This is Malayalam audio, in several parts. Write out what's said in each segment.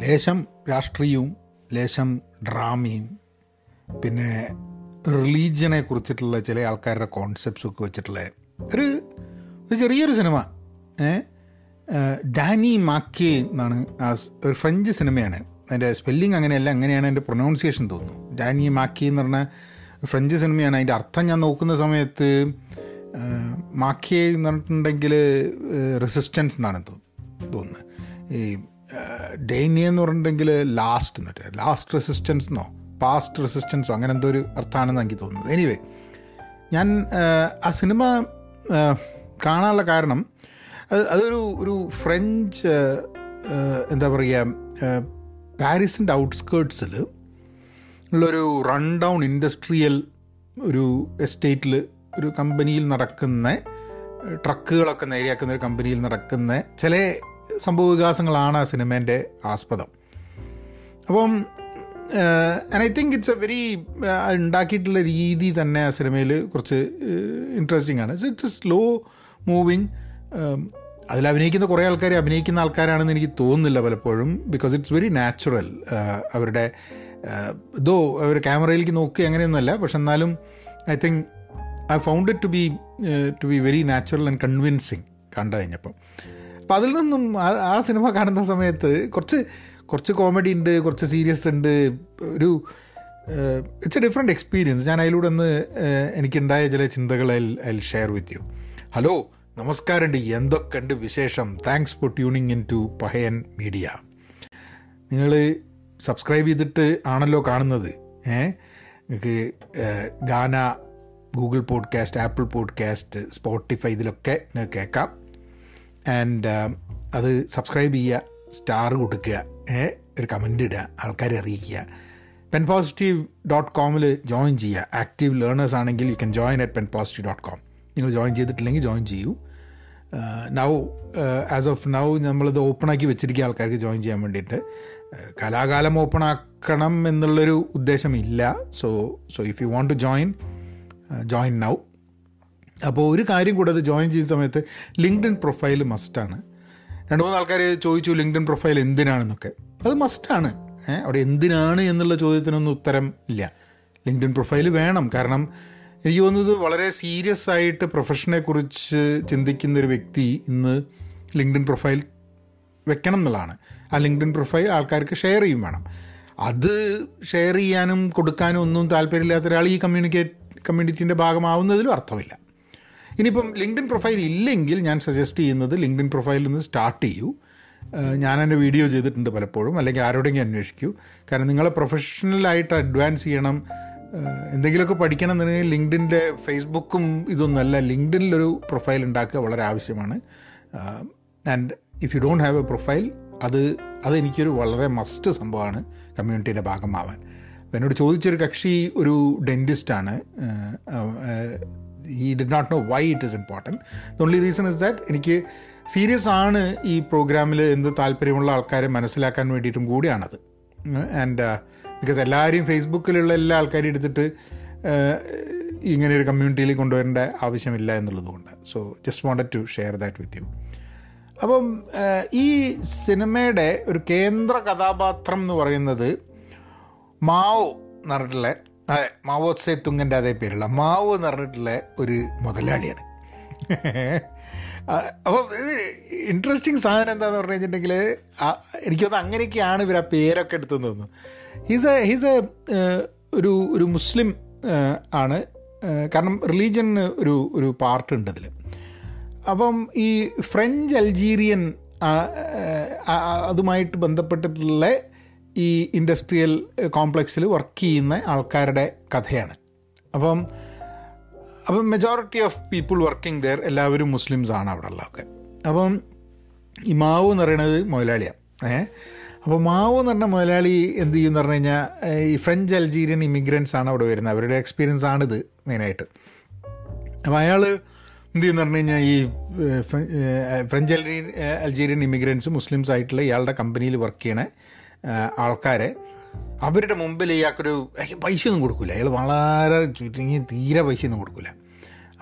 ലേശം രാഷ്ട്രീയവും ലേശം ഡ്രാമയും പിന്നെ റിലീജിയനെ കുറിച്ചിട്ടുള്ള ചില ആൾക്കാരുടെ കോൺസെപ്റ്റ്സും ഒക്കെ വെച്ചിട്ടുള്ള ഒരു ഒരു ചെറിയൊരു സിനിമ. ഡാനി മാക്കേ എന്നാണ് ആ ഒരു ഫ്രഞ്ച് സിനിമയാണ്. അതിന്റെ സ്പെല്ലിങ് അങ്ങനെയല്ല അങ്ങനെയാണ് അതിന്റെ പ്രൊനൗൺസിയേഷൻ തോന്നുന്നു. ഡാനി മാക്കി എന്ന് പറഞ്ഞ ഫ്രഞ്ച് സിനിമയാണ്. അതിന്റെ അർത്ഥം ഞാൻ നോക്കുന്ന സമയത്ത് മാക്കിയെ എന്ന് പറഞ്ഞിട്ടുണ്ടെങ്കിൽ റെസിസ്റ്റൻസ് എന്നാണ് തോന്നുന്നത്. ഈ ഡേനിയ എന്ന് പറഞ്ഞിട്ടുണ്ടെങ്കിൽ ലാസ്റ്റ് എന്നിട്ട്. ലാസ്റ്റ് റെസിസ്റ്റൻസ് എന്നോ? പാസ്റ്റ് റെസിസ്റ്റൻസോ അങ്ങനെ എന്തോ ഒരു അർത്ഥമാണെന്ന് എനിക്ക് തോന്നുന്നത്. എനിവേ ഞാൻ ആ, സിനിമ കാണാനുള്ള കാരണം അത് അതൊരു ഒരു ഫ്രഞ്ച് എന്താ പറയുക പാരീസിന്റെ ഔട്ട്സ്കേർട്സിൽ ഉള്ളൊരു റൺ ഡൗൺ ഇൻഡസ്ട്രിയൽ ഒരു എസ്റ്റേറ്റിൽ ഒരു കമ്പനിയിൽ നടക്കുന്ന ട്രക്കുകളൊക്കെ നേരെയാക്കുന്ന ഒരു കമ്പനിയിൽ നടക്കുന്ന ചില സംഭവ വികാസങ്ങളാണ് സിനിമേന്റെ ആസ്പദം. അപ്പം and I think it's a very ഉണ്ടാക്കിയിട്ടുള്ള രീതി തന്നെ ആ സിനിമയിൽ കുറച്ച് ഇൻട്രസ്റ്റിംഗ് ആണ്. ഇറ്റ്സ് എ സ്ലോ മൂവിങ് അതിൽ അഭിനയിക്കുന്ന കുറേ ആൾക്കാർ അഭിനയിക്കുന്ന ആൾക്കാരാണെന്ന് എനിക്ക് തോന്നുന്നില്ല പലപ്പോഴും ബിക്കോസ് ഇറ്റ്സ് വെരി നാച്ചുറൽ അവരുടെ ഇതോ അവർ ക്യാമറയിലേക്ക് നോക്കി അങ്ങനെയൊന്നുമല്ല പക്ഷെ എന്നാലും I think I found it to be to be very natural and convincing കണ്ടു കഴിഞ്ഞപ്പം. അപ്പം അതിൽ നിന്നും ആ- സിനിമ കാണുന്ന സമയത്ത് കുറച്ച് കുറച്ച് കോമഡി ഉണ്ട് കുറച്ച് സീരിയസ് ഉണ്ട്. ഒരു ഇറ്റ്സ് എ ഡിഫറെന്റ് എക്സ്പീരിയൻസ് ഞാൻ അതിലൂടെ ഒന്ന് എനിക്കുണ്ടായ ചില ചിന്തകൾ I share with you hello നമസ്കാരമുണ്ട് എന്തൊക്കെയുണ്ട് വിശേഷം? Thanks for tuning in to Pahayan media നിങ്ങൾ സബ്സ്ക്രൈബ് ചെയ്തിട്ട് ആണല്ലോ കാണുന്നത്. ഏ നിങ്ങൾക്ക് Gaana Google podcast Apple podcast Spotify ഇതിലൊക്കെ നിങ്ങൾക്ക് കേൾക്കാം. ആൻഡ് അത് സബ്സ്ക്രൈബ് ചെയ്യുക സ്റ്റാർ കൊടുക്കുക ഒരു കമന്റ് ഇടുക ആൾക്കാരെ അറിയിക്കുക. പെൻ പോസിറ്റീവ് ഡോട്ട് കോമിൽ ജോയിൻ ചെയ്യുക. ആക്റ്റീവ് ലേണേഴ്സ് ആണെങ്കിൽ you can join at pen positive dot com നിങ്ങൾ ജോയിൻ ചെയ്തിട്ടില്ലെങ്കിൽ ജോയിൻ ചെയ്യൂ. നൗ ആസ് ഓഫ് നൗ നമ്മളിത് ഓപ്പണാക്കി വെച്ചിരിക്കുക ആൾക്കാർക്ക് ജോയിൻ ചെയ്യാൻ വേണ്ടിയിട്ട് കലാകാലം ഓപ്പൺ ആക്കണം എന്നുള്ളൊരു ഉദ്ദേശമില്ല. So so if you want to join join now അപ്പോൾ ഒരു കാര്യം കൂടാതെ ജോയിൻ ചെയ്യുന്ന സമയത്ത് ലിങ്ക്ഡിൻ പ്രൊഫൈൽ മസ്റ്റാണ് രണ്ട് മൂന്ന് ആൾക്കാർ ചോദിച്ചു ലിങ്ക്ഡിൻ പ്രൊഫൈൽ എന്തിനാണെന്നൊക്കെ. അത് മസ്റ്റാണ് അവിടെ എന്തിനാണ് എന്നുള്ള ചോദ്യത്തിനൊന്നും ഉത്തരം ഇല്ല. ലിങ്ക്ഡിൻ പ്രൊഫൈൽ വേണം. കാരണം എനിക്ക് തോന്നുന്നത് വളരെ സീരിയസ് ആയിട്ട് പ്രൊഫഷനെ കുറിച്ച് ചിന്തിക്കുന്ന ഒരു വ്യക്തി ഇന്ന് ലിങ്ക്ഡിൻ പ്രൊഫൈൽ വെക്കണം എന്നുള്ളതാണ്. ആ ലിങ്ക്ഡിൻ പ്രൊഫൈൽ ആൾക്കാർക്ക് ഷെയർ ചെയ്യും വേണം. അത് ഷെയർ ചെയ്യാനും കൊടുക്കാനും ഒന്നും താല്പര്യമില്ലാത്ത ഒരാൾ ഈ കമ്മ്യൂണിക്കേറ്റ് കമ്മ്യൂണിറ്റീന്റെ ഭാഗമാവുന്നതിലും അർത്ഥമില്ല. ഇനിയിപ്പം ലിങ്ക്ഡിൻ പ്രൊഫൈൽ ഇല്ലെങ്കിൽ ഞാൻ സജസ്റ്റ് ചെയ്യുന്നത് ലിങ്ക്ഡിൻ പ്രൊഫൈലിൽ നിന്ന് സ്റ്റാർട്ട് ചെയ്യൂ. ഞാൻ എന്റെ വീഡിയോ ചെയ്തിട്ടുണ്ട് പലപ്പോഴും. അല്ലെങ്കിൽ ആരോടെങ്കിലും അന്വേഷിക്കൂ. കാരണം നിങ്ങളെ പ്രൊഫഷണലായിട്ട് അഡ്വാൻസ് ചെയ്യണം. എന്തെങ്കിലുമൊക്കെ പഠിക്കണം എന്നുണ്ടെങ്കിൽ ലിങ്ക്ഡിന്റെ ഫേസ്ബുക്കും ഇതൊന്നുമല്ല ലിങ്ക്ഡിനിലൊരു പ്രൊഫൈൽ ഉണ്ടാക്കുക വളരെ ആവശ്യമാണ്. And if you don't have a profile അത് അതെനിക്കൊരു വളരെ മസ്റ്റ് സംഭവമാണ് കമ്മ്യൂണിറ്റിയുടെ ഭാഗമാവാൻ. എന്നോട് ചോദിച്ചൊരു കക്ഷി ഒരു ഡെന്റിസ്റ്റാണ് ഈ did not know why it is important the only reason is that എനിക്ക് സീരിയസ് ആണ് ഈ പ്രോഗ്രാമിൽ എന്ത് താല്പര്യമുള്ള ആൾക്കാരെ മനസ്സിലാക്കാൻ വേണ്ടിയിട്ടും കൂടിയാണത്. ആൻഡ് ബിക്കോസ് എല്ലാവരെയും ഫേസ്ബുക്കിലുള്ള എല്ലാ ആൾക്കാരും എടുത്തിട്ട് uh, ഇങ്ങനെ ഒരു കമ്മ്യൂണിറ്റിയിൽ കൊണ്ടുവരേണ്ട ആവശ്യമില്ല എന്നുള്ളതുകൊണ്ട് so just wanted to share that with you അപ്പം ഏഹ്, ഈ സിനിമയുടെ ഒരു കേന്ദ്ര കഥാപാത്രം എന്ന് പറയുന്നത് മാവോ എന്ന് പറഞ്ഞിട്ടുള്ള അതെ മാവോ സേ തുങ്കന്റെ അതേ പേരുള്ള മാവോ എന്ന് പറഞ്ഞിട്ടുള്ള ഒരു മുതലാളിയാണ്. അപ്പോൾ ഇത് ഇൻട്രസ്റ്റിംഗ് സാധനം എന്താന്ന് പറഞ്ഞു കഴിഞ്ഞിട്ടുണ്ടെങ്കിൽ എനിക്ക് തോന്നുന്നു അങ്ങനെയൊക്കെയാണ് ഇവർ ആ പേരൊക്കെ എടുത്തെന്ന് തോന്നുന്നു. ഹിസ് എ ഹിസ് എ ഒരു ഒരു മുസ്ലിം ആണ്. കാരണം റിലീജിയന് ഒരു ഒരു പാർട്ട് ഉണ്ട് അതിൽ അപ്പം ഈ ഫ്രഞ്ച് ആ, അതുമായിട്ട് ബന്ധപ്പെട്ടിട്ടുള്ള ഈ ഇൻഡസ്ട്രിയൽ കോംപ്ലക്സിൽ വർക്ക് ചെയ്യുന്ന ആൾക്കാരുടെ കഥയാണ്. അപ്പം അപ്പം majority of people working there എല്ലാവരും മുസ്ലിംസ് ആണ് അവിടെ ഉള്ളതൊക്കെ. അപ്പം ഈ മാവ് എന്ന് പറയുന്നത് മുതലാളിയാണ് ഏ? അപ്പോൾ മാവ് എന്ന് പറഞ്ഞ മുതലാളി എന്ത് ചെയ്യും എന്ന് പറഞ്ഞു കഴിഞ്ഞാൽ ഈ ഫ്രഞ്ച് അൽജീരിയൻ ഇമിഗ്രൻസ് ആണ് അവിടെ വരുന്നത്. അവരുടെ എക്സ്പീരിയൻസ് ആണിത് മെയിനായിട്ട് അപ്പോൾ അയാൾ എന്ത് ചെയ്യുന്ന പറഞ്ഞു കഴിഞ്ഞാൽ ഈ French Algerian Algerian immigrants Muslims ആയിട്ടുള്ള ഇയാളുടെ കമ്പനിയിൽ വർക്ക് ചെയ്യണ. ആൾക്കാരെ അവരുടെ മുമ്പിൽ ഇയാൾക്കൊരു പൈസ ഒന്നും കൊടുക്കില്ല അയാൾ വളരെ ചുരുങ്ങി തീരെ പൈസ ഒന്നും കൊടുക്കില്ല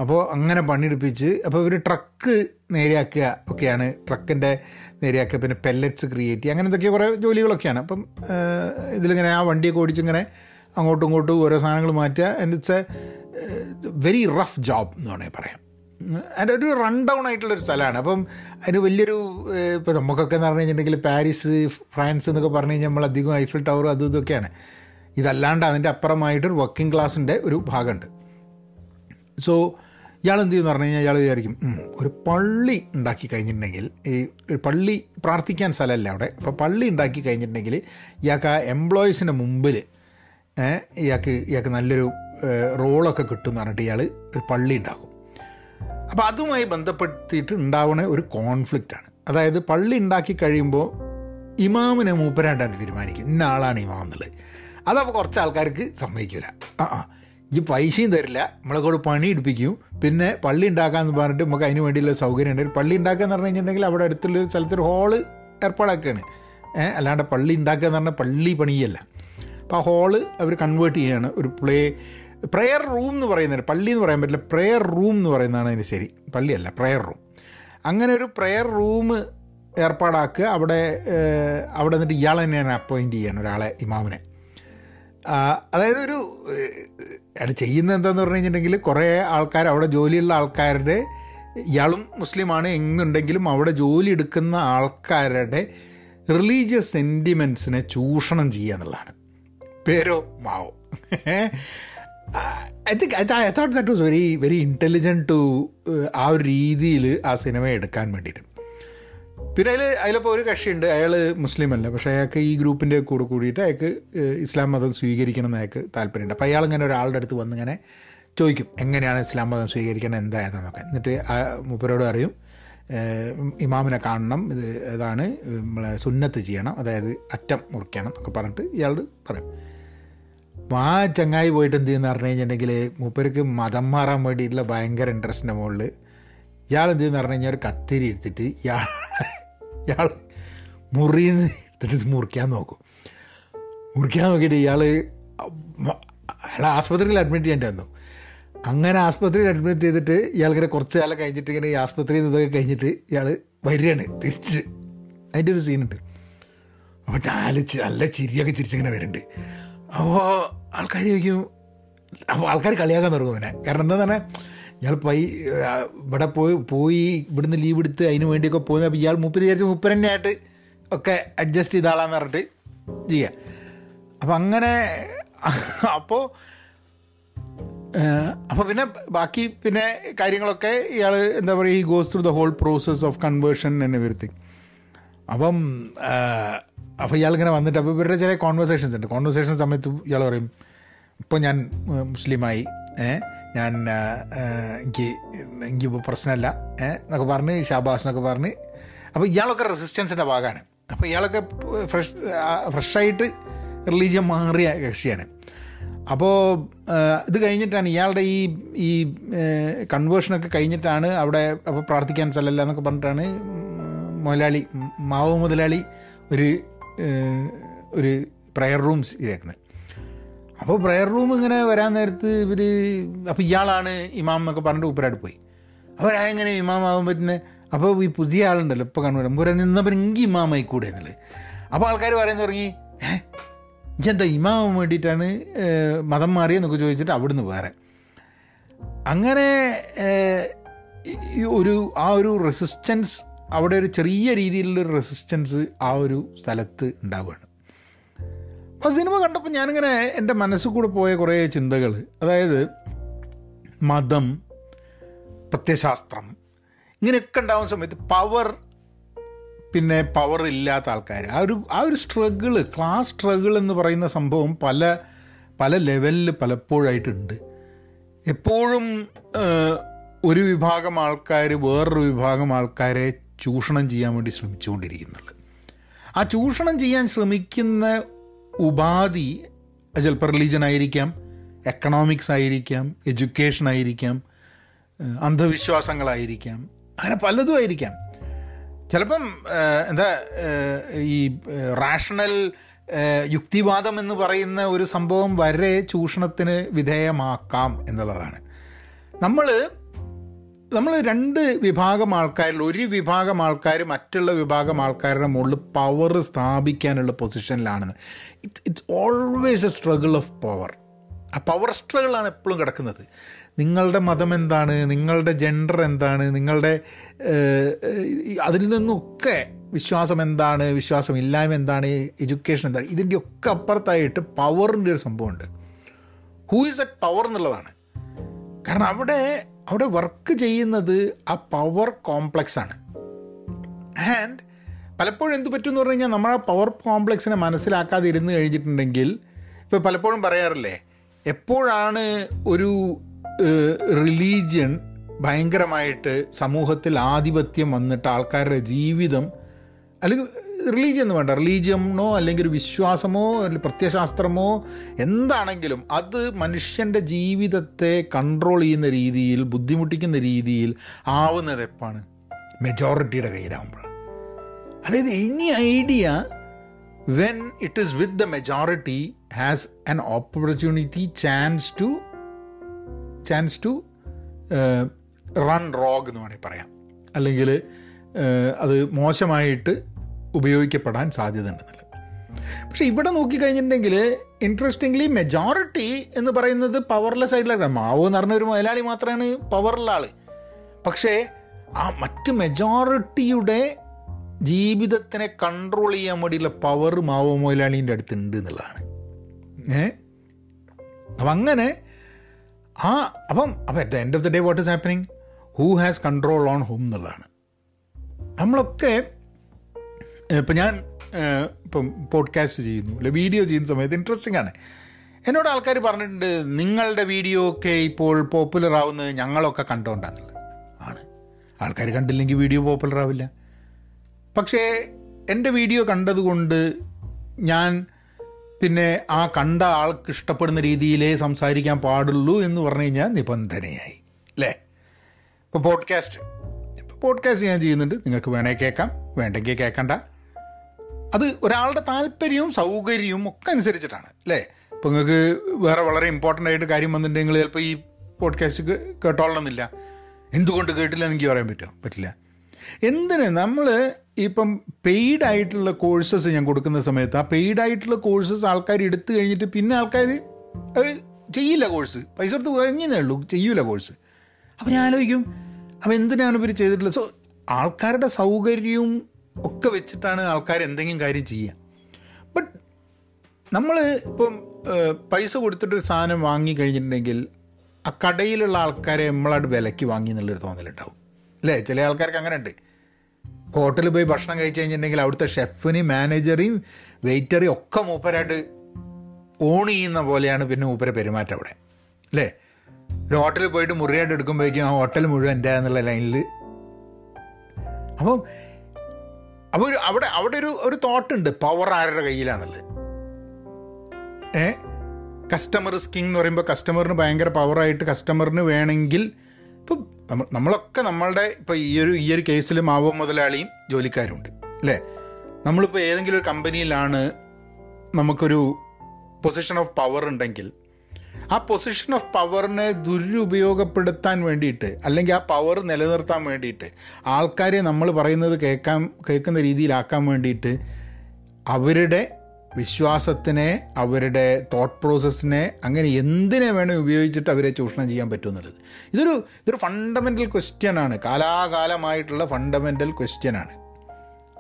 അപ്പോൾ അങ്ങനെ പണിയെടുപ്പിച്ച് അപ്പോൾ ഇവർ ട്രക്ക് നേരെയാക്കുക ഒക്കെയാണ്. ട്രക്കിന്റെ നേരെയാക്കുക പിന്നെ പെല്ലറ്റ്സ് ക്രിയേറ്റ് ചെയ്യുക അങ്ങനെ എന്തൊക്കെ കുറേ ജോലികളൊക്കെയാണ്. അപ്പം ഇതിലിങ്ങനെ ആ വണ്ടിയൊക്കെ ഓടിച്ചിങ്ങനെ അങ്ങോട്ടും ഇങ്ങോട്ടും ഓരോ സാധനങ്ങൾ മാറ്റുക. And it's a very rough job എന്ന് വേണമെങ്കിൽ പറയാം. അതിന്റെ ഒരു റൺ ഡൗൺ ആയിട്ടുള്ളൊരു സ്ഥലമാണ്. അപ്പം അതിന് വലിയൊരു ഇപ്പോൾ നമുക്കൊക്കെ എന്ന് പറഞ്ഞു കഴിഞ്ഞിട്ടുണ്ടെങ്കിൽ പാരീസ് ഫ്രാൻസ് എന്നൊക്കെ പറഞ്ഞു കഴിഞ്ഞാൽ നമ്മൾ അധികം ഐഫിൽ ടവർ അതും ഇതൊക്കെയാണ്. ഇതല്ലാണ്ട് അതിന്റെ അപ്പുറമായിട്ടൊരു വർക്കിംഗ് ക്ലാസ്സിന്റെ ഒരു ഭാഗമുണ്ട്. സോ ഇയാൾ എന്ത് ചെയ്യുമെന്ന് പറഞ്ഞു കഴിഞ്ഞാൽ ഇയാൾ വിചാരിക്കും ഒരു പള്ളി ഉണ്ടാക്കി കഴിഞ്ഞിട്ടുണ്ടെങ്കിൽ ഈ ഒരു പള്ളി പ്രാർത്ഥിക്കാൻ സ്ഥലമല്ല അവിടെ. അപ്പോൾ പള്ളി ഉണ്ടാക്കി കഴിഞ്ഞിട്ടുണ്ടെങ്കിൽ ഇയാൾക്ക് ആ എംപ്ലോയീസിന്റെ മുമ്പിൽ ഇയാൾക്ക് ഇയാൾക്ക് നല്ലൊരു റോളൊക്കെ കിട്ടും എന്ന് പറഞ്ഞിട്ട് ഇയാൾ ഒരു പള്ളി ഉണ്ടാക്കും. അപ്പോൾ അതുമായി ബന്ധപ്പെടുത്തിയിട്ട് ഉണ്ടാവുന്ന ഒരു കോൺഫ്ലിക്റ്റാണ് അതായത് പള്ളി ഉണ്ടാക്കി കഴിയുമ്പോൾ ഇമാമിനെ മൂപ്പരായിട്ടാണ് തീരുമാനിക്കും ഇന്ന ആളാണ് ഇമാം എന്നുള്ളത്. അതപ്പോൾ കുറച്ച് ആൾക്കാർക്ക് സമ്മതിക്കില്ല ആ ആ. ഈ പൈസയും തരില്ല. നമ്മളെ കൂടെ പണി എടുപ്പിക്കും. പിന്നെ പള്ളി ഉണ്ടാക്കാമെന്ന് പറഞ്ഞിട്ട് നമുക്ക് അതിന് വേണ്ടിയുള്ള സൗകര്യം ഉണ്ട്. പള്ളി ഉണ്ടാക്കുക എന്ന് പറഞ്ഞു കഴിഞ്ഞിട്ടുണ്ടെങ്കിൽ അവിടെ അടുത്തുള്ള ഒരു സ്ഥലത്തൊരു ഹോൾ ഏർപ്പാടാക്കുകയാണ് ഏഹ് അല്ലാണ്ട് പള്ളി ഉണ്ടാക്കുക എന്ന് പറഞ്ഞാൽ പള്ളി പണിയല്ല. അപ്പോൾ ആ ഹോൾ അവർ കൺവേർട്ട് ചെയ്യുകയാണ് ഒരു പ്ലേ പ്രെയർ റൂം എന്ന് പറയുന്നത് പള്ളി എന്ന് പറയാൻ പറ്റില്ല പ്രെയർ റൂം എന്ന് പറയുന്നതാണ് അതിന് ശരി. പള്ളിയല്ല പ്രെയർ റൂം അങ്ങനെ ഒരു പ്രെയർ റൂം ഏർപ്പാടാക്കുക അവിടെ അവിടെ നിന്നിട്ട് ഇയാൾ തന്നെയാണ് അപ്പോയിന്റ് ചെയ്യണം ഒരാളെ ഇമാമിനെ. അതായത് ഒരു അത് ചെയ്യുന്നത് എന്താന്ന് പറഞ്ഞു കഴിഞ്ഞിട്ടുണ്ടെങ്കിൽ കുറേ ആൾക്കാർ അവിടെ ജോലിയുള്ള ആൾക്കാരുടെ ഇയാളും മുസ്ലിമാണ് എന്നുണ്ടെങ്കിലും അവിടെ ജോലി എടുക്കുന്ന ആൾക്കാരുടെ റിലീജിയസ് സെന്റിമെന്റ്സിനെ ചൂഷണം ചെയ്യുക എന്നുള്ളതാണ്. പേരോ Mao. I think I thought that was very very intelligent to ആ ഒരു രീതിയിൽ ആ സിനിമ എടുക്കാൻ വേണ്ടിയിട്ട്. പിന്നെ അതിൽ അതിലിപ്പോൾ ഒരു കക്ഷിയുണ്ട്. അയാൾ മുസ്ലിം അല്ല. പക്ഷേ അയാൾക്ക് ഈ ഗ്രൂപ്പിന്റെ കൂടെ കൂടിയിട്ട് അയാൾക്ക് ഇസ്ലാം മതം സ്വീകരിക്കണം എന്ന് അയാൾക്ക് താല്പര്യമുണ്ട്. അപ്പോൾ അയാളിങ്ങനെ ഒരാളുടെ അടുത്ത് വന്ന് ഇങ്ങനെ ചോദിക്കും എങ്ങനെയാണ് ഇസ്ലാം മതം സ്വീകരിക്കണം എന്തായതെന്നൊക്കെ എന്നിട്ട് ആ മുപ്പരോട് അറിയും ഇമാമിനെ കാണണം. ഇത് ഇതാണ് നമ്മളെ സുന്നത്ത് ചെയ്യണം. അതായത് അറ്റം മുറിക്കണം. എന്നൊക്കെ പറഞ്ഞിട്ട് ഇയാൾ പറയും. അപ്പോൾ ആ ചങ്ങായി പോയിട്ട് എന്ത് ചെയ്യുന്ന പറഞ്ഞു കഴിഞ്ഞിട്ടുണ്ടെങ്കിൽ മൂപ്പർക്ക് മതം മാറാൻ വേണ്ടിയിട്ടുള്ള ഭയങ്കര ഇൻട്രസ്റ്റിന്റെ മുകളിൽ ഇയാൾ എന്ത് ചെയ്യുന്ന പറഞ്ഞു കഴിഞ്ഞാൽ ഒരു കത്തിരി എടുത്തിട്ട് ഇയാൾ ഇയാൾ മുറിയിൽ എടുത്തിട്ട് മുറിക്കാൻ നോക്കും. മുറിക്കാൻ നോക്കിയിട്ട് ഇയാൾ അയാൾ ആസ്പത്രിയിൽ അഡ്മിറ്റ് ചെയ്യേണ്ടി വന്നു. അങ്ങനെ ആസ്പത്രിയിൽ അഡ്മിറ്റ് ചെയ്തിട്ട് ഇയാൾക്കിങ്ങനെ കുറച്ച് കാലം കഴിഞ്ഞിട്ട് ഇങ്ങനെ ഈ ആസ്പത്രിയിൽ നിന്ന് ഇതൊക്കെ കഴിഞ്ഞിട്ട് ഇയാൾ വരികയാണ് തിരിച്ച്. അതിന്റെ ഒരു സീനുണ്ട് അപ്പോൾ നാല് നല്ല ചിരിയൊക്കെ ചിരിച്ചിങ്ങനെ വരുന്നുണ്ട്. അപ്പോൾ ആൾക്കാർ ചോദിക്കും അപ്പോൾ ആൾക്കാർ കളിയാക്കാൻ തുടങ്ങും അവനെ. കാരണം എന്താ തന്നെ ഇയാൾ പൈ ഇവിടെ പോയി പോയി ഇവിടുന്ന് ലീവ് എടുത്ത് അതിന് വേണ്ടിയൊക്കെ പോകുന്നത് അപ്പോൾ ഇയാൾ മുപ്പത് വിചാരിച്ച് മുപ്പര് ആയിട്ട് ഒക്കെ അഡ്ജസ്റ്റ് ചെയ്ത ആളാന്ന് പറഞ്ഞിട്ട് ചെയ്യുക അപ്പം അങ്ങനെ അപ്പോൾ അപ്പോൾ പിന്നെ ബാക്കി പിന്നെ കാര്യങ്ങളൊക്കെ ഇയാൾ എന്താ പറയുക ഈ goes through the whole process of conversion എന്നെ വരുത്തി അപ്പം അപ്പോൾ ഇയാളിങ്ങനെ വന്നിട്ട് അപ്പോൾ ഇവരുടെ ചില കോൺവെർസേഷൻസ് ഉണ്ട്. കോൺവെർസേഷൻ സമയത്ത് ഇയാൾ പറയും ഇപ്പോൾ ഞാൻ മുസ്ലിമായി ഞാൻ എനിക്ക് എനിക്കിപ്പോൾ പ്രശ്നമല്ല എന്നൊക്കെ പറഞ്ഞ് ഷാബാസ് എന്നൊക്കെ പറഞ്ഞ്. അപ്പോൾ ഇയാളൊക്കെ റെസിസ്റ്റൻസിന്റെ ഭാഗമാണ്. അപ്പോൾ ഇയാളൊക്കെ ഫ്രഷ് ഫ്രഷായിട്ട് റിലീജിയൻ മാറിയ കക്ഷിയാണ്. അപ്പോൾ ഇത് കഴിഞ്ഞിട്ടാണ് ഇയാളുടെ ഈ ഈ കൺവേർഷനൊക്കെ കഴിഞ്ഞിട്ടാണ് അവിടെ അപ്പോൾ പ്രാർത്ഥിക്കാൻ സ്ഥലമല്ല എന്നൊക്കെ പറഞ്ഞിട്ടാണ് മുതലാളി മാവ് മുതലാളി ഒരു ഒരു പ്രെയർ റൂംസ് ശരിയാക്കുന്നത് അപ്പോൾ പ്രെയർ റൂം ഇങ്ങനെ വരാൻ നേരത്ത് ഇവർ അപ്പോൾ ഇയാളാണ് ഇമാം എന്നൊക്കെ പറഞ്ഞിട്ട് ഉപ്പരായിട്ട് പോയി. അപ്പോൾ എങ്ങനെ ഇമാം ആവാൻ പറ്റുന്നത് അപ്പോൾ ഈ പുതിയ ആളുണ്ടല്ലോ ഇപ്പോൾ കണ്ടുപിടും മുര നിന്നപ്പോൾ എനിക്ക് ഇമാമായി കൂടെ എന്നുള്ളത്. അപ്പോൾ ആൾക്കാർ പറയാൻ തുടങ്ങി എന്താ ഇമാവാൻ വേണ്ടിയിട്ടാണ് മതം മാറിയെന്നൊക്കെ ചോദിച്ചിട്ട് അവിടുന്ന് വേറെ. അങ്ങനെ ഒരു ആ ഒരു റെസിസ്റ്റൻസ് അവിടെ ഒരു ചെറിയ രീതിയിലുള്ളൊരു റെസിസ്റ്റൻസ് ആ ഒരു സ്ഥലത്ത് ഉണ്ടാവുകയാണ്. അപ്പോൾ സിനിമ കണ്ടപ്പോൾ ഞാനിങ്ങനെ എന്റെ മനസ്സിൽ കൂടെ പോയ കുറേ ചിന്തകൾ അതായത് മതം പ്രത്യശാസ്ത്രം ഇങ്ങനെയൊക്കെ ഉണ്ടാവുന്ന സമയത്ത് പവർ പിന്നെ പവർ ഇല്ലാത്ത ആൾക്കാർ. ആ ഒരു ആ ഒരു സ്ട്രഗിൾ ക്ലാസ് സ്ട്രഗിൾ എന്ന് പറയുന്ന സംഭവം പല പല ലെവലിൽ പലപ്പോഴായിട്ടുണ്ട്. എപ്പോഴും ഒരു വിഭാഗം ആൾക്കാർ വേറൊരു വിഭാഗം ആൾക്കാരെ ചൂഷണം ചെയ്യാൻ വേണ്ടി ശ്രമിച്ചുകൊണ്ടിരിക്കുന്നുള്ളത് ആ ചൂഷണം ചെയ്യാൻ ശ്രമിക്കുന്ന ഉപാധി ചിലപ്പോൾ റിലീജൻ ആയിരിക്കാം എക്കണോമിക്സ് ആയിരിക്കാം എഡ്യൂക്കേഷൻ ആയിരിക്കാം അന്ധവിശ്വാസങ്ങളായിരിക്കാം അങ്ങനെ പലതും ആയിരിക്കാം. ചിലപ്പം എന്താ ഈ റാഷണൽ യുക്തിവാദം എന്ന് പറയുന്ന ഒരു സംഭവം വരെ ചൂഷണത്തിന് വിധേയമാക്കാം എന്നുള്ളതാണ്. നമ്മൾ നമ്മൾ രണ്ട് വിഭാഗം ആൾക്കാരിൽ ഒരു വിഭാഗം ആൾക്കാർ മറ്റുള്ള വിഭാഗം ആൾക്കാരുടെ മുകളിൽ പവർ സ്ഥാപിക്കാനുള്ള പൊസിഷനിലാണെന്ന് it it's always a struggle of power ആ പവർ സ്ട്രഗിളാണ് എപ്പോഴും കിടക്കുന്നത്. നിങ്ങളുടെ മതം എന്താണ്? നിങ്ങളുടെ ജെൻഡർ എന്താണ്? നിങ്ങളുടെ അതിൽ നിന്നൊക്കെ വിശ്വാസം എന്താണ്? വിശ്വാസം വിശ്വാസമില്ലായ്മ എന്താണ്? എഡ്യൂക്കേഷൻ എന്താണ്? ഇതിന്റെ ഒക്കെ അപ്പുറത്തായിട്ട് പവറിന്റെ ഒരു സംഭവമുണ്ട്. ഹൂ ഈസ് എ പവർ എന്നുള്ളതാണ്. കാരണം അവിടെ അവിടെ വർക്ക് ചെയ്യുന്നത് ആ പവർ കോംപ്ലക്സ് ആണ്. ആൻഡ് പലപ്പോഴും എന്ത് പറ്റും എന്ന് പറഞ്ഞു കഴിഞ്ഞാൽ നമ്മൾ ആ പവർ കോംപ്ലക്സിനെ മനസ്സിലാക്കാതെ ഇരുന്ന് കഴിഞ്ഞിട്ടുണ്ടെങ്കിൽ ഇപ്പോൾ പലപ്പോഴും പറയാറില്ലേ എപ്പോഴാണ് ഒരു റിലീജിയൻ ഭയങ്കരമായിട്ട് സമൂഹത്തിൽ ആധിപത്യം വന്നിട്ട് ആൾക്കാരുടെ ജീവിതം അല്ലെങ്കിൽ റിലീജിയൻ എന്ന് വേണ്ട. റിലീജിയനോ അല്ലെങ്കിൽ ഒരു വിശ്വാസമോ അല്ലെങ്കിൽ പ്രത്യശാസ്ത്രമോ എന്താണെങ്കിലും അത് മനുഷ്യന്റെ ജീവിതത്തെ കൺട്രോൾ ചെയ്യുന്ന രീതിയിൽ ബുദ്ധിമുട്ടിക്കുന്ന രീതിയിൽ ആവുന്നത് എപ്പാണ്? മെജോറിറ്റിയുടെ കയ്യിലാവുമ്പോഴാണ്. അതായത് any idea when it is with the majority has an opportunity chance to chance to run rogue എന്ന് വേണമെങ്കിൽ പറയാം. അല്ലെങ്കിൽ അത് മോശമായിട്ട് ഉപയോഗിക്കപ്പെടാൻ സാധ്യത ഉണ്ടെന്നുള്ളത് പക്ഷേ ഇവിടെ നോക്കിക്കഴിഞ്ഞിട്ടുണ്ടെങ്കിൽ ഇൻട്രസ്റ്റിംഗ്ലി മെജോറിറ്റി എന്ന് പറയുന്നത് പവർലെസ് ആയിട്ടുള്ള മാവോ എന്ന് പറഞ്ഞ ഒരു മുതലാളി മാത്രമാണ് പവറുള്ള ആൾ പക്ഷേ ആ മറ്റ് മെജോറിറ്റിയുടെ ജീവിതത്തിനെ കൺട്രോൾ ചെയ്യാൻ വേണ്ടിയുള്ള പവർ മാവോ മുതലാളീന്റെ അടുത്തുണ്ട് എന്നുള്ളതാണ്. ഏ? അപ്പം അങ്ങനെ ആ അപ്പം അപ്പം at the end of the day what is happening who has control on home എന്നുള്ളതാണ്. നമ്മളൊക്കെ ഇപ്പം ഞാൻ ഇപ്പം പോഡ്കാസ്റ്റ് ചെയ്യുന്നു അല്ലെ? വീഡിയോ ചെയ്യുന്ന സമയത്ത് ഇൻട്രസ്റ്റിംഗ് ആണ്. എന്നോട് ആൾക്കാർ പറഞ്ഞിട്ടുണ്ട് നിങ്ങളുടെ വീഡിയോ ഒക്കെ ഇപ്പോൾ പോപ്പുലർ ആവുന്നത് ഞങ്ങളൊക്കെ കണ്ടുകൊണ്ടാണെന്നുള്ളത് ആണ്. ആൾക്കാർ കണ്ടില്ലെങ്കിൽ വീഡിയോ പോപ്പുലർ ആവില്ല. പക്ഷേ എന്റെ വീഡിയോ കണ്ടതുകൊണ്ട് ഞാൻ പിന്നെ ആ കണ്ട ആൾക്ക് ഇഷ്ടപ്പെടുന്ന രീതിയിലേ സംസാരിക്കാൻ പാടുള്ളൂ എന്ന് പറഞ്ഞു കഴിഞ്ഞാൽ നിബന്ധനയായി. അല്ലേ ഇപ്പോൾ പോഡ്കാസ്റ്റ് ഇപ്പോൾ പോഡ്കാസ്റ്റ് ഞാൻ ചെയ്യുന്നുണ്ട്. നിങ്ങൾക്ക് വേണേ കേൾക്കാം. വേണ്ടെങ്കിൽ കേൾക്കണ്ട. അത് ഒരാളുടെ താല്പര്യവും സൗകര്യവും ഒക്കെ അനുസരിച്ചിട്ടാണ് അല്ലേ? ഇപ്പോൾ നിങ്ങൾക്ക് വേറെ വളരെ ഇമ്പോർട്ടന്റ് ആയിട്ട് കാര്യം വന്നിട്ടുണ്ടെങ്കിൽ ചിലപ്പോൾ ഈ പോഡ്കാസ്റ്റ് കേട്ടോളണമെന്നില്ല. എന്തുകൊണ്ട് കേട്ടില്ല എനിക്ക് പറയാൻ പറ്റുമോ പറ്റില്ല. എന്തിന് നമ്മൾ ഇപ്പം പെയ്ഡ് ആയിട്ടുള്ള കോഴ്സസ് ഞാൻ കൊടുക്കുന്ന സമയത്ത് ആ പെയ്ഡ് ആയിട്ടുള്ള കോഴ്സസ് ആൾക്കാർ എടുത്തു കഴിഞ്ഞിട്ട് പിന്നെ ആൾക്കാർ ചെയ്യില്ല കോഴ്സ് പൈസ എടുത്ത് വാങ്ങിയതേ ഉള്ളൂ ചെയ്യൂല കോഴ്സ് അപ്പം ഞാൻ ആലോചിക്കും അപ്പം എന്തിനാണ് ഇവർ ചെയ്തിട്ടുള്ളത്? സോ ആൾക്കാരുടെ സൗകര്യവും ഒക്കെ വെച്ചിട്ടാണ് ആൾക്കാർ എന്തെങ്കിലും കാര്യം ചെയ്യുക ബട്ട് നമ്മൾ ഇപ്പം പൈസ കൊടുത്തിട്ടൊരു സാധനം വാങ്ങി കഴിഞ്ഞിട്ടുണ്ടെങ്കിൽ ആ കടയിലുള്ള ആൾക്കാരെ നമ്മളായിട്ട് വിലയ്ക്ക് വാങ്ങി എന്നുള്ളൊരു തോന്നലുണ്ടാവും. അല്ലേ? ചില ആൾക്കാർക്ക് അങ്ങനെ ഉണ്ട് ഹോട്ടലിൽ പോയി ഭക്ഷണം കഴിച്ച് കഴിഞ്ഞിട്ടുണ്ടെങ്കിൽ അവിടുത്തെ ഷെഫിനെയും മാനേജറെയും വെയിറ്ററെയും ഒക്കെ മൂപ്പരായിട്ട് ഓൺ ചെയ്യുന്ന പോലെയാണ് പിന്നെ മൂപ്പരെ പെരുമാറ്റം അവിടെ. അല്ലേ? ഒരു ഹോട്ടലിൽ പോയിട്ട് മുറിയായിട്ട് എടുക്കുമ്പോഴേക്കും ആ ഹോട്ടൽ മുഴുവൻ എന്റെ എന്നുള്ള ലൈനിൽ അപ്പം അപ്പോൾ ഒരു അവിടെ അവിടെ ഒരു ഒരു തോട്ടുണ്ട് പവർ ആരുടെ കയ്യിലാണെന്നുള്ളത് ഏ? കസ്റ്റമർ സ്കിങ് എന്ന് പറയുമ്പോൾ കസ്റ്റമറിന് ഭയങ്കര പവറായിട്ട് കസ്റ്റമറിന് വേണമെങ്കിൽ ഇപ്പം നമ്മൾ നമ്മളൊക്കെ നമ്മളുടെ ഇപ്പോൾ ഈ ഒരു ഈ ഒരു കേസിൽ മാവോ മുതലാളിയും ജോലിക്കാരുണ്ട് അല്ലേ? നമ്മളിപ്പോൾ ഏതെങ്കിലും ഒരു കമ്പനിയിലാണ് നമുക്കൊരു പൊസിഷൻ ഓഫ് പവർ ഉണ്ടെങ്കിൽ ആ പൊസിഷൻ ഓഫ് പവറിനെ ദുരുപയോഗപ്പെടുത്താൻ വേണ്ടിയിട്ട് അല്ലെങ്കിൽ ആ പവർ നിലനിർത്താൻ വേണ്ടിയിട്ട് ആൾക്കാരെ നമ്മൾ പറയുന്നത് കേൾക്കാൻ കേൾക്കുന്ന രീതിയിലാക്കാൻ വേണ്ടിയിട്ട് അവരുടെ വിശ്വാസത്തിനെ അവരുടെ തോട്ട് പ്രോസസ്സിനെ അങ്ങനെ എന്തിനെ വേണം ഉപയോഗിച്ചിട്ട് അവരെ ചൂഷണം ചെയ്യാൻ പറ്റുമെന്നുള്ളത്. ഇതൊരു ഇതൊരു ഫണ്ടമെന്റൽ ക്വസ്റ്റ്യൻ ആണ്. കാലാകാലമായിട്ടുള്ള ഫണ്ടമെന്റൽ ക്വസ്റ്റ്യൻ ആണ്.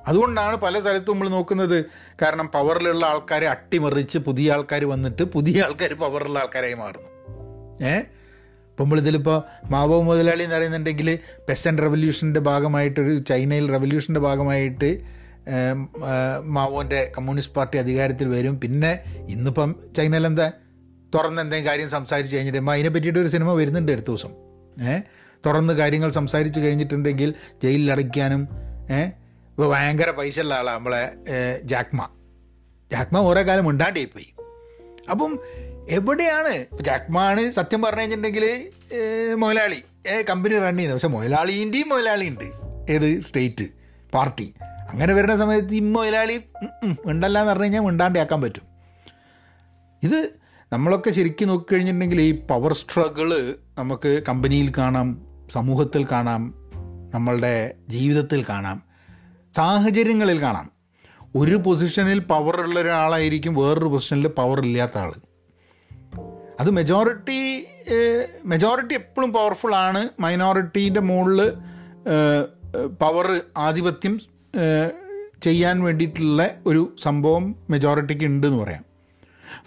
അതുകൊണ്ടാണ് പല സ്ഥലത്തും നമ്മൾ നോക്കുന്നത്. കാരണം പവറിലുള്ള ആൾക്കാരെ അട്ടിമറിച്ച് പുതിയ ആൾക്കാർ വന്നിട്ട് പുതിയ ആൾക്കാർ പവറുള്ള ആൾക്കാരായി മാറുന്നു. ഏ? ഇപ്പം നമ്മളിതിലിപ്പോൾ മാവോ മുതലാളി എന്ന് പറയുന്നുണ്ടെങ്കിൽ പെസൻ റവല്യൂഷന്റെ ഭാഗമായിട്ടൊരു ചൈനയിൽ റവല്യൂഷന്റെ ഭാഗമായിട്ട് മാവോന്റെ കമ്മ്യൂണിസ്റ്റ് പാർട്ടി അധികാരത്തിൽ വരും. പിന്നെ ഇന്നിപ്പം ചൈനയിൽ എന്താ? തുറന്ന് എന്തെങ്കിലും കാര്യം സംസാരിച്ച് കഴിഞ്ഞിട്ട് അതിനെ പറ്റിയിട്ട് ഒരു സിനിമ വരുന്നുണ്ട് അടുത്ത ദിവസം. ഏഹ് തുറന്ന് കാര്യങ്ങൾ സംസാരിച്ച് കഴിഞ്ഞിട്ടുണ്ടെങ്കിൽ ജയിലിൽ അടയ്ക്കാനും ഏ? ഇപ്പോൾ ഭയങ്കര പൈസ ഉള്ള ആളാണ് നമ്മളെ ജാക്മ. ജാക്മ ഓരോ കാലം ഉണ്ടാണ്ടേ പോയി അപ്പം എവിടെയാണ് ജാക്മ ആണ് സത്യം പറഞ്ഞു കഴിഞ്ഞിട്ടുണ്ടെങ്കിൽ മുതലാളി കമ്പനി റൺ ചെയ്യുന്നത്. പക്ഷെ മുതലാളിന്റെയും മുതലാളി ഉണ്ട്. ഏത്? സ്റ്റേറ്റ് പാർട്ടി അങ്ങനെ വരുന്ന സമയത്ത് ഈ മുതലാളി ഉണ്ടല്ല എന്ന് പറഞ്ഞു കഴിഞ്ഞാൽ ഉണ്ടാണ്ടാക്കാൻ പറ്റും. ഇത് നമ്മളൊക്കെ ശരിക്കും നോക്കിക്കഴിഞ്ഞിട്ടുണ്ടെങ്കിൽ ഈ പവർ സ്ട്രഗിൾ നമുക്ക് കമ്പനിയിൽ കാണാം സമൂഹത്തിൽ കാണാം നമ്മളുടെ ജീവിതത്തിൽ കാണാം. സാഹചര്യങ്ങളിൽ കാണാം. ഒരു പൊസിഷനിൽ പവർ ഉള്ള ഒരാളായിരിക്കും വേറൊരു പൊസിഷനിൽ പവർ ഇല്ലാത്ത ആൾ അത് മെജോറിറ്റി മെജോറിറ്റി എപ്പോഴും പവർഫുൾ ആണ്. മൈനോറിറ്റീന്റെ മുകളിൽ പവർ ആധിപത്യം ചെയ്യാൻ വേണ്ടിയിട്ടുള്ള ഒരു സംഭവം മെജോറിറ്റിക്ക് ഉണ്ട് എന്ന് പറയാം.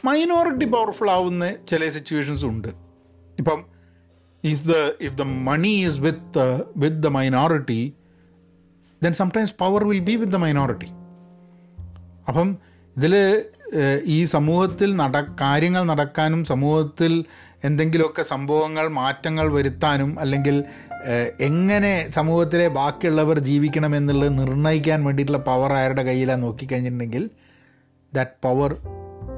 മൈനോറിറ്റി പവർഫുൾ ആവുന്ന ചില സിറ്റുവേഷൻസ് ഉണ്ട്. ഇപ്പം if the if the money is with with the minority then sometimes power will be with the minority അപ്പം ഇതിൽ ഈ സമൂഹത്തിൽ നട കാര്യങ്ങൾ നടക്കാനും സമൂഹത്തിൽ എന്തെങ്കിലുമൊക്കെ സംഭവങ്ങൾ മാറ്റങ്ങൾ വരുത്താനും അല്ലെങ്കിൽ എങ്ങനെ സമൂഹത്തിലെ ബാക്കിയുള്ളവർ ജീവിക്കണം എന്നുള്ളത് നിർണയിക്കാൻ വേണ്ടിയിട്ടുള്ള പവർ ആരുടെ കയ്യിലാണ് നോക്കിക്കഴിഞ്ഞിട്ടുണ്ടെങ്കിൽ ദാറ്റ് പവർ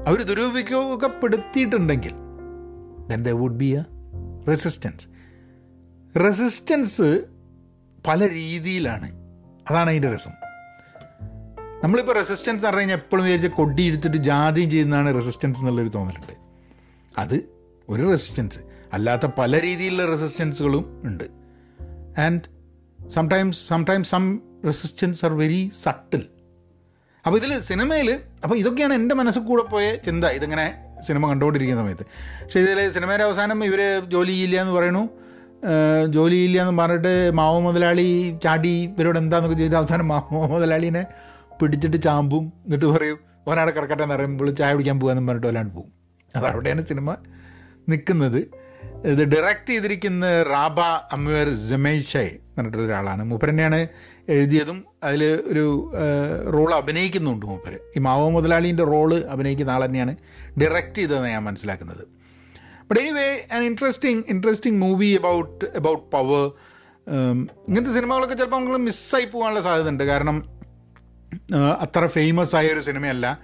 അവർ ദുരുപയോഗപ്പെടുത്തിയിട്ടുണ്ടെങ്കിൽ then the would be a resistance resistance പല രീതിയിലാണ് അതാണ് അതിന്റെ രസം. നമ്മളിപ്പോൾ റെസിസ്റ്റൻസ് എന്ന് പറഞ്ഞു കഴിഞ്ഞാൽ എപ്പോഴും വിചാരിച്ച കൊടി എടുത്തിട്ട് ജാതി ചെയ്യുന്നതാണ് റെസിസ്റ്റൻസ് എന്നുള്ളൊരു തോന്നലുണ്ട്. അത് ഒരു റെസിസ്റ്റൻസ് അല്ലാത്ത പല രീതിയിലുള്ള റെസിസ്റ്റൻസുകളും ഉണ്ട്. And sometimes sometimes some resistance are very subtle അപ്പോൾ ഇതിൽ സിനിമയിൽ അപ്പോൾ ഇതൊക്കെയാണ് എന്റെ മനസ്സിൽ കൂടെ പോയ ചിന്ത. ഇതിങ്ങനെ സിനിമ കണ്ടുകൊണ്ടിരിക്കുന്ന സമയത്ത്. പക്ഷേ ഇതിൽ സിനിമയുടെ അവസാനം ഇവർ ജോലി ചെയ്യില്ല എന്ന് പറയണു. ഏഹ് ജോലി ചെയ്യില്ല എന്ന് പറഞ്ഞിട്ട് മാവോ മുതലാളി ചാടി ഇവരോട് എന്താന്നൊക്കെ ചെയ്തിട്ട് അവസാനം മാവോ മുതലാളിനെ പിടിച്ചിട്ട് ചാമ്പും എന്നിട്ട് പറയും ഓനാടെ കിടക്കട്ടെ എന്ന് പറയുമ്പോൾ ചായ കുടിക്കാൻ എന്ന് പറഞ്ഞിട്ട് ഒലാണ്ട് പോകും. അതവിടെയാണ് സിനിമ നിൽക്കുന്നത്. ഇത് ഡയറക്റ്റ് ചെയ്തിരിക്കുന്ന റാബ അമ്മുവർ ജമേഷെ പറഞ്ഞിട്ടൊരു ഒരാളാണ്. മൂപ്പർ തന്നെയാണ് എഴുതിയതും അതിൽ ഒരു റോൾ അഭിനയിക്കുന്നുണ്ട് മൂപ്പർ ഈ മാവോ മുതലാളീന്റെ റോൾ അഭിനയിക്കുന്ന ആൾ തന്നെയാണ് ഡയറക്റ്റ് ചെയ്തതെന്ന് ഞാൻ മനസ്സിലാക്കുന്നത്. But anyway an interesting interesting movie about about power ഇങ്ങനത്തെ സിനിമകളൊക്കെ ചിലപ്പോൾ നമുക്ക് മിസ്സായി പോകാനുള്ള സാധ്യത ഉണ്ട് കാരണം അത്ര ഫേമസ് ആയ ഒരു സിനിമയല്ല.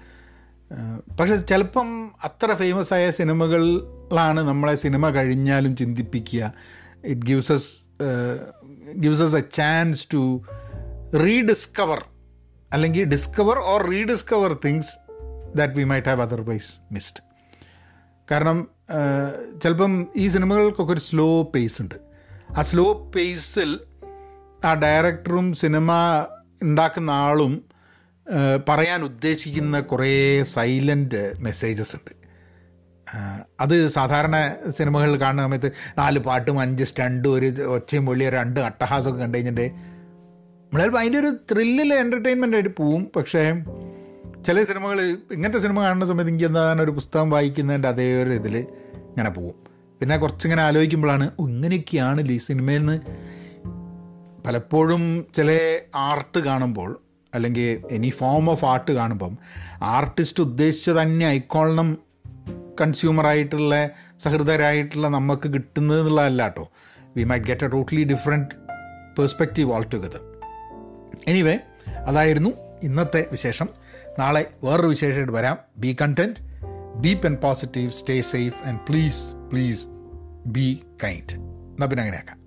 പക്ഷെ ചിലപ്പം അത്ര ഫേമസ് ആയ സിനിമകളിലാണ് നമ്മളെ സിനിമ കഴിഞ്ഞാലും ചിന്തിപ്പിക്കുക. It gives us gives us a chance to rediscover അല്ലെങ്കിൽ discover or rediscover things that we might have otherwise missed കാരണം ചിലപ്പം ഈ സിനിമകൾക്കൊക്കെ ഒരു സ്ലോ പേസ് ഉണ്ട്. ആ സ്ലോ പേസിൽ ആ ഡയറക്ടറും സിനിമ ഉണ്ടാക്കുന്ന ആളും പറയാൻ ഉദ്ദേശിക്കുന്ന കുറേ സൈലന്റ് മെസ്സേജസ് ഉണ്ട്. അത് സാധാരണ സിനിമകളിൽ കാണുന്ന സമയത്ത് നാല് പാട്ടും അഞ്ച് സ്റ്റണ്ടും ഒരു ഒച്ചയും പൊള്ളിയ രണ്ട് അട്ടഹാസൊക്കെ കണ്ടു കഴിഞ്ഞിട്ട് നമ്മളിപ്പോൾ അതിന്റെ ഒരു ത്രില്ലിൽ എന്റർടൈൻമെന്റ് ആയിട്ട് പോവും. പക്ഷേ ചില സിനിമകൾ ഇങ്ങനത്തെ സിനിമ കാണുന്ന സമയത്ത് എനിക്ക് എന്താണ് ഒരു പുസ്തകം വായിക്കുന്നതിന്റെ അതേ ഒരു ഇതിൽ ഇങ്ങനെ പോകും. പിന്നെ കുറച്ചിങ്ങനെ ആലോചിക്കുമ്പോഴാണ് ഇങ്ങനെയൊക്കെയാണ് ഈ സിനിമയിൽ നിന്ന് പലപ്പോഴും ചില ആർട്ട് കാണുമ്പോൾ അല്ലെങ്കിൽ എനി ഫോം ഓഫ് ആർട്ട് കാണുമ്പം ആർട്ടിസ്റ്റ് ഉദ്ദേശിച്ച തന്നെ ആയിക്കോളണം കൺസ്യൂമറായിട്ടുള്ള സഹൃദരായിട്ടുള്ള നമുക്ക് കിട്ടുന്നത് എന്നുള്ളതല്ല കേട്ടോ. We might get a totally different perspective all together anyway അതായിരുന്നു ഇന്നത്തെ വിശേഷം. നാളെ വേറൊരു വിശേഷമായിട്ട് വരാം. Be content be pen positive stay safe and please please be kind എന്നാൽ പിന്നെ അങ്ങനെയാക്കാം.